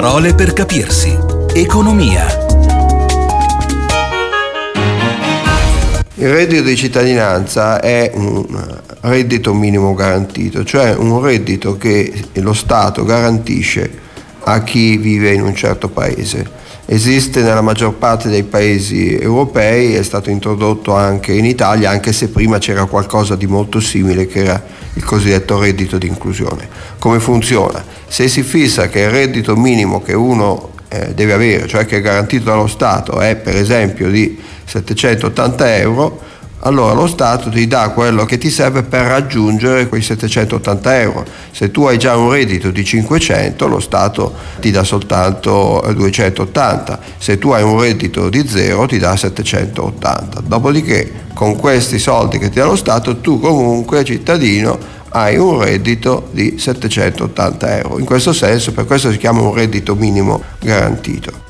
Parole per capirsi. Economia. Il reddito di cittadinanza è un reddito minimo garantito, cioè un reddito che lo Stato garantisce a chi vive in un certo paese. Esiste nella maggior parte dei paesi europei, è stato introdotto anche in Italia, anche se prima c'era qualcosa di molto simile che era il cosiddetto reddito di inclusione. Come funziona? Se si fissa che il reddito minimo che uno eh, deve avere, cioè che è garantito dallo Stato, è per esempio di 780 euro, allora lo Stato ti dà quello che ti serve per raggiungere quei 780 euro. Se tu hai già un reddito di 500, lo Stato ti dà soltanto 280. Se tu hai un reddito di zero, ti dà 780. Dopodiché, con questi soldi che ti dà lo Stato, tu comunque, cittadino, hai un reddito di 780 euro. In questo senso, per questo si chiama un reddito minimo garantito.